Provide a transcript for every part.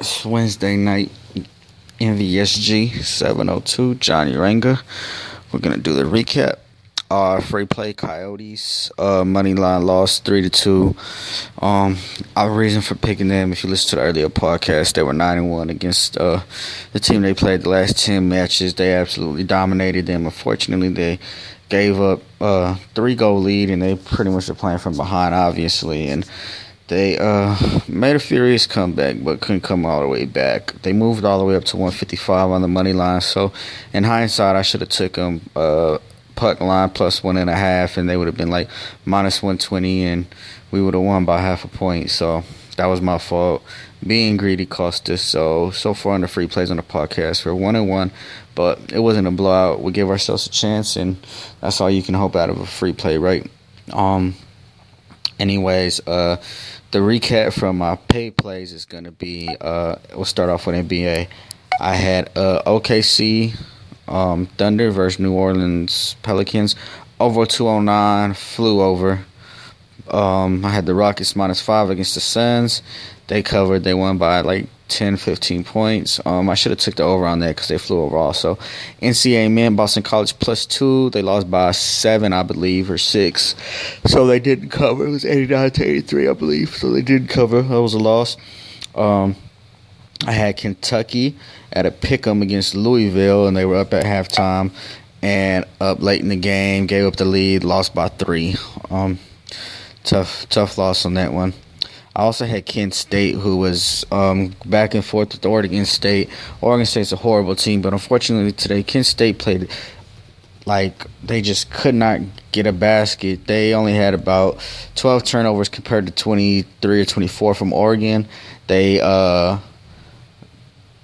It's Wednesday night. NVSG 702. Johnny Uranga. We're gonna do the recap. Uh, free play Coyotes. Uh, money line lost three to two. Um, our reason for picking them, if you listen to the earlier podcast, they were nine and one against uh the team they played the last ten matches. They absolutely dominated them. Unfortunately, they gave up a three goal lead, and they pretty much are playing from behind, obviously, and they uh, made a furious comeback, but couldn't come all the way back. They moved all the way up to 155 on the money line. So, in hindsight, I should have took them uh, puck line plus one and a half, and they would have been like minus 120, and we would have won by half a point. So that was my fault. Being greedy cost us. So so far on the free plays on the podcast, we're one and one, but it wasn't a blowout. We gave ourselves a chance, and that's all you can hope out of a free play, right? Um. Anyways, uh the recap from my paid plays is going to be uh, we'll start off with NBA. I had uh, OKC um, Thunder versus New Orleans Pelicans over 209, flew over. Um, I had the Rockets minus five against the Suns. They covered. They won by like 10, 15 points. Um, I should have took the over on that because they flew over also. NCAA men, Boston College plus two. They lost by seven, I believe, or six. So they didn't cover. It was 89 to 83, I believe. So they didn't cover. That was a loss. Um, I had Kentucky at a pick 'em against Louisville, and they were up at halftime and up late in the game. Gave up the lead, lost by three. Um, tough, tough loss on that one. I also had Kent State, who was um, back and forth with Oregon State. Oregon State's a horrible team, but unfortunately today, Kent State played like they just could not get a basket. They only had about 12 turnovers compared to 23 or 24 from Oregon. They uh,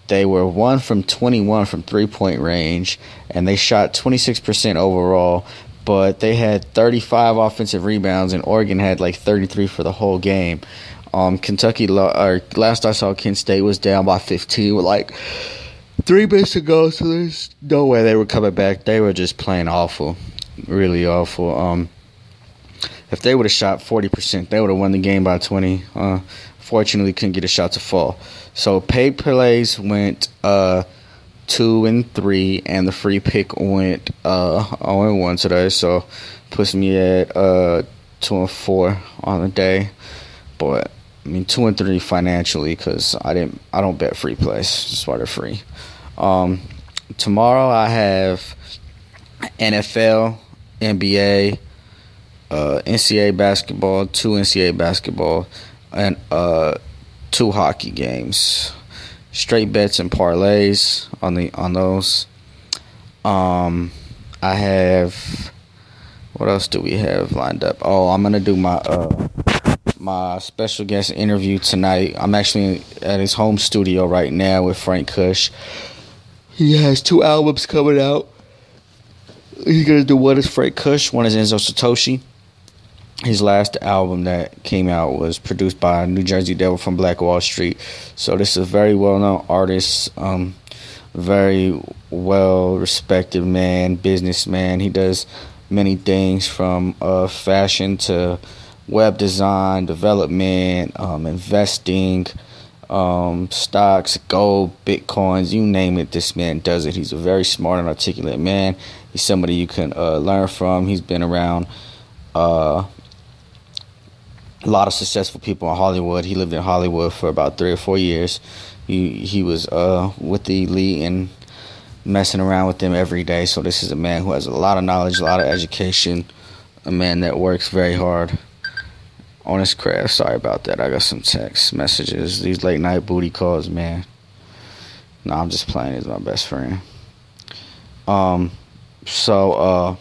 they were one from 21 from three point range, and they shot 26% overall. But they had 35 offensive rebounds, and Oregon had like 33 for the whole game. Um, Kentucky, or last I saw, Kent State was down by 15 with like three minutes to go, so there's no way they were coming back. They were just playing awful, really awful. Um, if they would have shot 40%, they would have won the game by 20. Uh, fortunately, couldn't get a shot to fall. So paid plays went uh, two and three, and the free pick went uh, 0 and one today. So puts me at uh, two and four on the day. But I mean, two and three financially because I didn't. I don't bet free plays. Just why they're free. Um, tomorrow I have NFL, NBA, uh, NCAA basketball, two NCAA basketball, and uh, two hockey games. Straight bets and parlays on the on those. Um, I have. What else do we have lined up? Oh, I'm gonna do my uh my special guest interview tonight. I'm actually at his home studio right now with Frank Kush. He has two albums coming out. He's gonna do one is Frank Kush, one is Enzo Satoshi. His last album that came out was produced by New Jersey Devil from Black Wall Street. So this is a very well known artist, um, very well respected man, businessman. He does many things from uh, fashion to web design, development, um, investing, um, stocks, gold, bitcoins, you name it. This man does it. He's a very smart and articulate man. He's somebody you can uh, learn from. He's been around uh, a lot of successful people in Hollywood. He lived in Hollywood for about three or four years. He he was uh, with the elite and messing around with them every day. So this is a man who has a lot of knowledge, a lot of education, a man that works very hard on his craft. Sorry about that. I got some text messages. These late night booty calls, man. No, I'm just playing. He's my best friend. Um, so uh,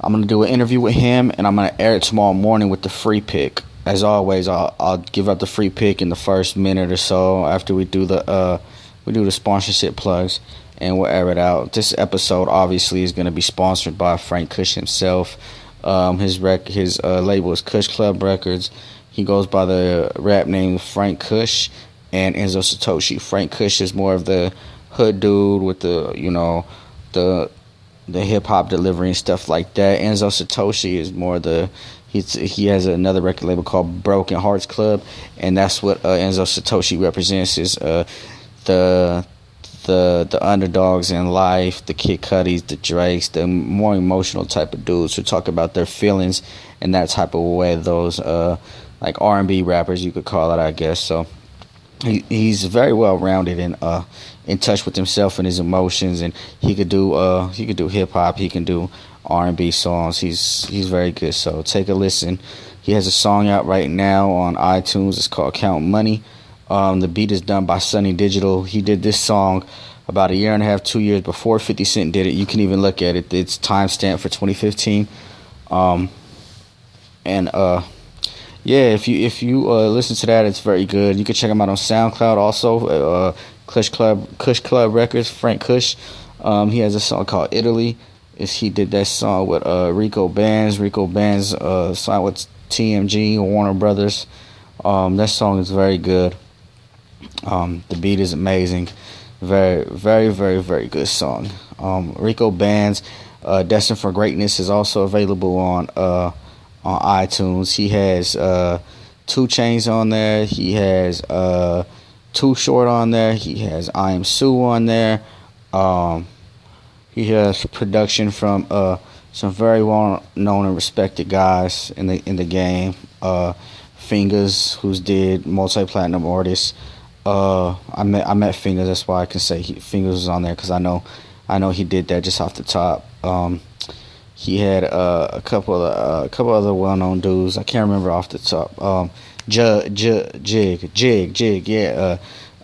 I'm gonna do an interview with him, and I'm gonna air it tomorrow morning with the free pick. As always, I'll, I'll give out the free pick in the first minute or so after we do the uh, we do the sponsorship plugs, and we'll air it out. This episode obviously is gonna be sponsored by Frank Kush himself. Um, his rec his uh, label is Kush Club Records. He goes by the rap name Frank Kush and Enzo Satoshi. Frank Kush is more of the hood dude with the you know the the hip hop delivery and stuff like that. Enzo Satoshi is more the He's, he has another record label called Broken Hearts Club, and that's what uh, Enzo Satoshi represents is uh, the the the underdogs in life, the Kid Cudis, the Drakes, the more emotional type of dudes who talk about their feelings in that type of way. Those uh, like R and B rappers, you could call it, I guess. So he, he's very well rounded and uh, in touch with himself and his emotions, and he could do uh, he could do hip hop, he can do R&B songs. He's he's very good. So take a listen. He has a song out right now on iTunes. It's called Count Money. Um, the beat is done by Sonny Digital. He did this song about a year and a half, two years before 50 Cent did it. You can even look at it. It's timestamped for 2015. Um, and uh, yeah, if you if you uh, listen to that, it's very good. You can check him out on SoundCloud also. Uh, Kush Club Kush Club Records, Frank Kush. Um, he has a song called Italy he did that song with uh, Rico Bands. Rico Bands uh, signed with TMG Warner Brothers. Um, that song is very good. Um, the beat is amazing. Very, very, very, very good song. Um, Rico Bands, uh, Destined for Greatness is also available on uh, on iTunes. He has uh, 2 Chainz on there. He has uh, Too Short on there. He has Iamsu on there. Um, he has production from uh, some very well known and respected guys in the in the game. Uh, Fingers, who's did multi platinum artists. Uh, I met I met Fingers. That's why I can say he, Fingers was on there because I know I know he did that just off the top. Um, he had uh, a couple of uh, a couple other well known dudes. I can't remember off the top. Um, J, J, Jig, Jig, Jig, yeah.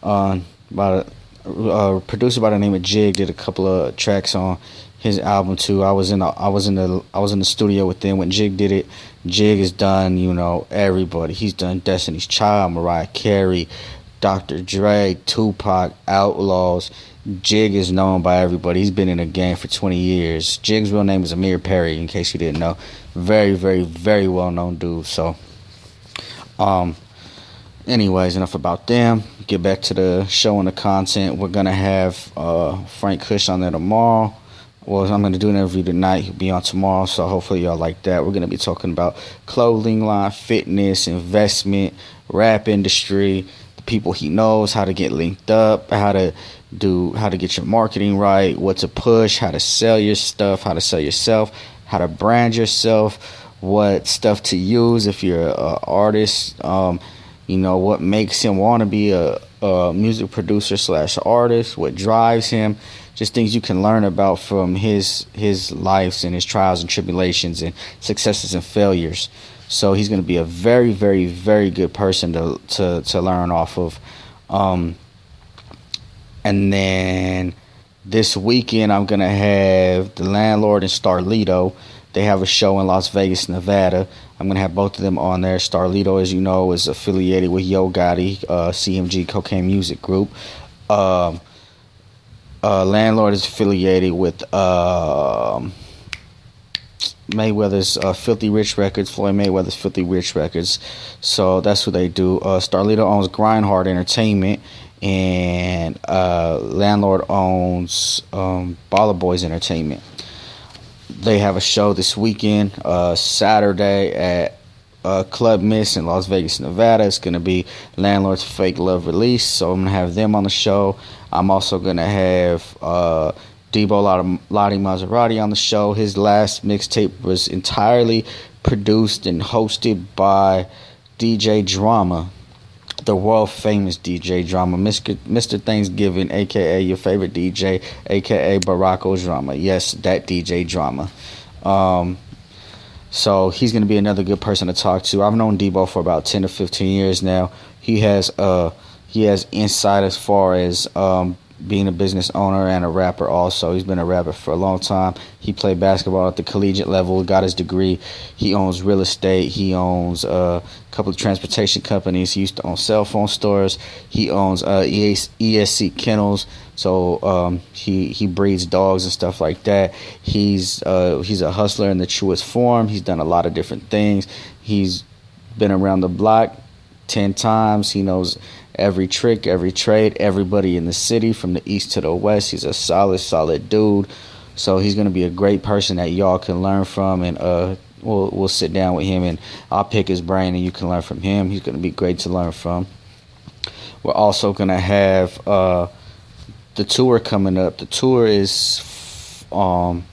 Uh, uh, about a, uh, producer by the name of Jig did a couple of tracks on his album too. I was in the, I was in the I was in the studio with them when Jig did it. Jig has done you know everybody. He's done Destiny's Child, Mariah Carey, Dr. Dre, Tupac, Outlawz. Jig is known by everybody. He's been in the game for 20 years. Jig's real name is Amir Perry, in case you didn't know. Very, very, very well known dude. So, um, anyways, enough about them. Get back to the show and the content. We're gonna have uh, Frank Kush on there tomorrow. Well, I'm gonna do an interview tonight. He'll be on tomorrow, so hopefully y'all like that. We're gonna be talking about clothing line, fitness, investment, rap industry, people he knows, how to get linked up, how to do, how to get your marketing right, what to push, how to sell your stuff, how to sell yourself, how to brand yourself, what stuff to use if you're an artist. Um, you know what makes him want to be a, a music producer slash artist what drives him just things you can learn about from his his lives and his trials and tribulations and successes and failures. So he's going to be a very very very good person to to, to learn off of. Um, and then this weekend i'm going to have the landlord and starlito. They have a show in las vegas nevada I'm gonna have both of them on there. Starlito, as you know, is affiliated with Yo Gotti, uh, CMG Cocaine Music Group. Um, uh, Landlord is affiliated with uh, Mayweather's Filthy Rich Records, Floyd Mayweather's Filthy Rich Records. So that's what they do. Uh, Starlito owns Grindhard Entertainment, and uh, Landlord owns um, Baller Boys Entertainment they have a show this weekend, uh, Saturday at uh, Club Miss in Las Vegas, Nevada. It's going to be Landlord's Fake Love release, so I'm going to have them on the show. I'm also going to have uh, Debo Lotti Maserati on the show. His last mixtape was entirely produced and hosted by DJ Drama the world famous DJ Drama, Mr. Thanksgiving, aka your favorite DJ, aka Barack Drama. Yes, that DJ Drama. Um, so he's going to be another good person to talk to. I've known Debo for about ten to fifteen years now. He has uh he has insight as far as um, being a business owner and a rapper also. He's been a rapper for a long time. He played basketball at the collegiate level, got his degree. He owns real estate. He owns a couple of transportation companies. He used to own cell phone stores. He owns uh, ESC kennels. So um, he he breeds dogs and stuff like that. He's uh, he's a hustler in the truest form. He's done a lot of different things. He's been around the block ten times. He knows every trick, every trade, everybody in the city from the east to the west. He's a solid, solid dude. So he's gonna be a great person that y'all can learn from and uh, we'll we'll sit down with him and I'll pick his brain and you can learn from him. He's going to be great to learn from. We're also going to have uh, the tour coming up. The tour is um,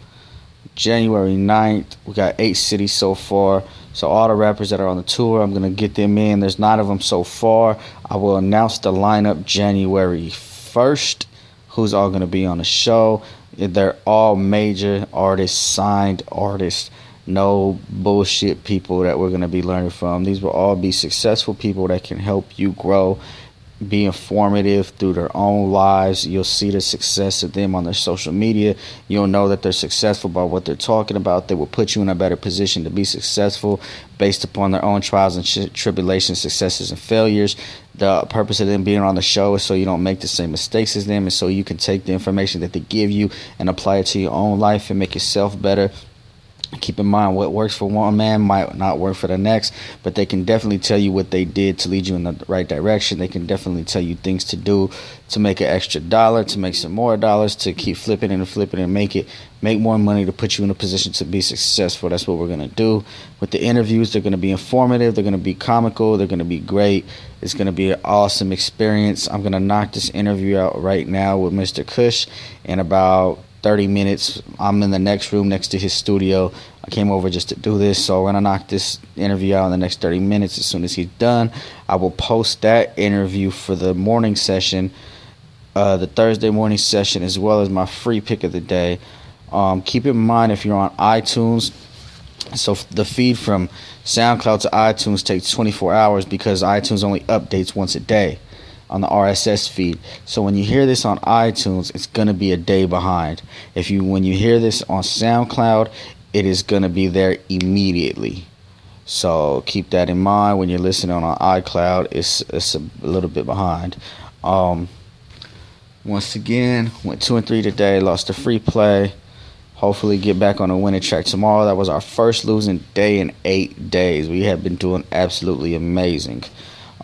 January 9th. We got eight cities so far. So all the rappers that are on the tour, I'm gonna get them in. There's nine of them so far. I will announce the lineup January 1st. Who's all gonna be on the show? They're all major artists, signed artists. No bullshit people that we're gonna be learning from. These will all be successful people that can help you grow be informative through their own lives. You'll see the success of them on their social media. You'll know that they're successful by what they're talking about. They will put you in a better position to be successful based upon their own trials and tribulations, successes and failures. The purpose of them being on the show is so you don't make the same mistakes as them and so you can take the information that they give you and apply it to your own life and make yourself better keep in mind what works for one man might not work for the next but they can definitely tell you what they did to lead you in the right direction. They can definitely tell you things to do to make an extra dollar to make some more dollars to keep flipping and flipping and make it make more money to put you in a position to be successful. That's what we're going to do. With the interviews they're going to be informative they're going to be comical they're going to be great. It's going to be an awesome experience. I'm going to knock this interview out right now with mr kush in about 30 minutes. I'm in the next room next to his studio. I came over just to do this, so we're gonna knock this interview out in the next 30 minutes. As soon as he's done, I will post that interview for the morning session, uh, the Thursday morning session, as well as my free pick of the day. Um, keep in mind if you're on iTunes, so the feed from SoundCloud to iTunes takes 24 hours because iTunes only updates once a day on the RSS feed. So when you hear this on iTunes, it's going to be a day behind. If you when you hear this on SoundCloud, it is going to be there immediately. So keep that in mind when you're listening on iCloud. It's it's a little bit behind. Um, once again, went two and three today. Lost a free play. Hopefully, get back on a winning track tomorrow. That was our first losing day in eight days. We have been doing absolutely amazing.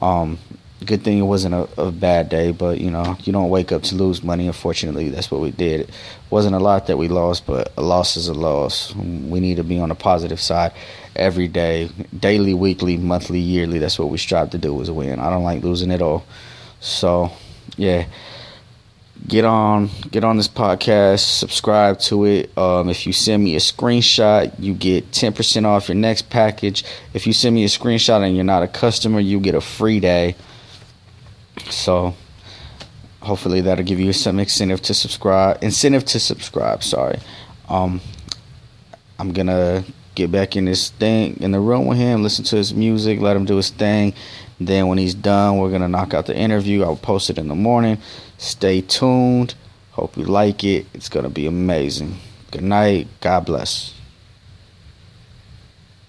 Um, good thing it wasn't a, a, bad day, but you know, you don't wake up to lose money. Unfortunately, that's what we did. It wasn't a lot that we lost, but a loss is a loss. We need to be on the positive side every day, daily, weekly, monthly, yearly. That's what we strive to do is win. I don't like losing at all. So, yeah. Get on, get on this podcast. Subscribe to it. Um, if you send me a screenshot, you get ten percent off your next package. If you send me a screenshot and you're not a customer, you get a free day. So hopefully that'll give you some incentive to subscribe. Incentive to subscribe. Sorry. Um, I'm gonna get back in this thing in the room with him, listen to his music, let him do his thing. Then when he's done, we're gonna knock out the interview. I'll post it in the morning. Stay tuned. Hope you like it. It's gonna be amazing. Good night. God bless.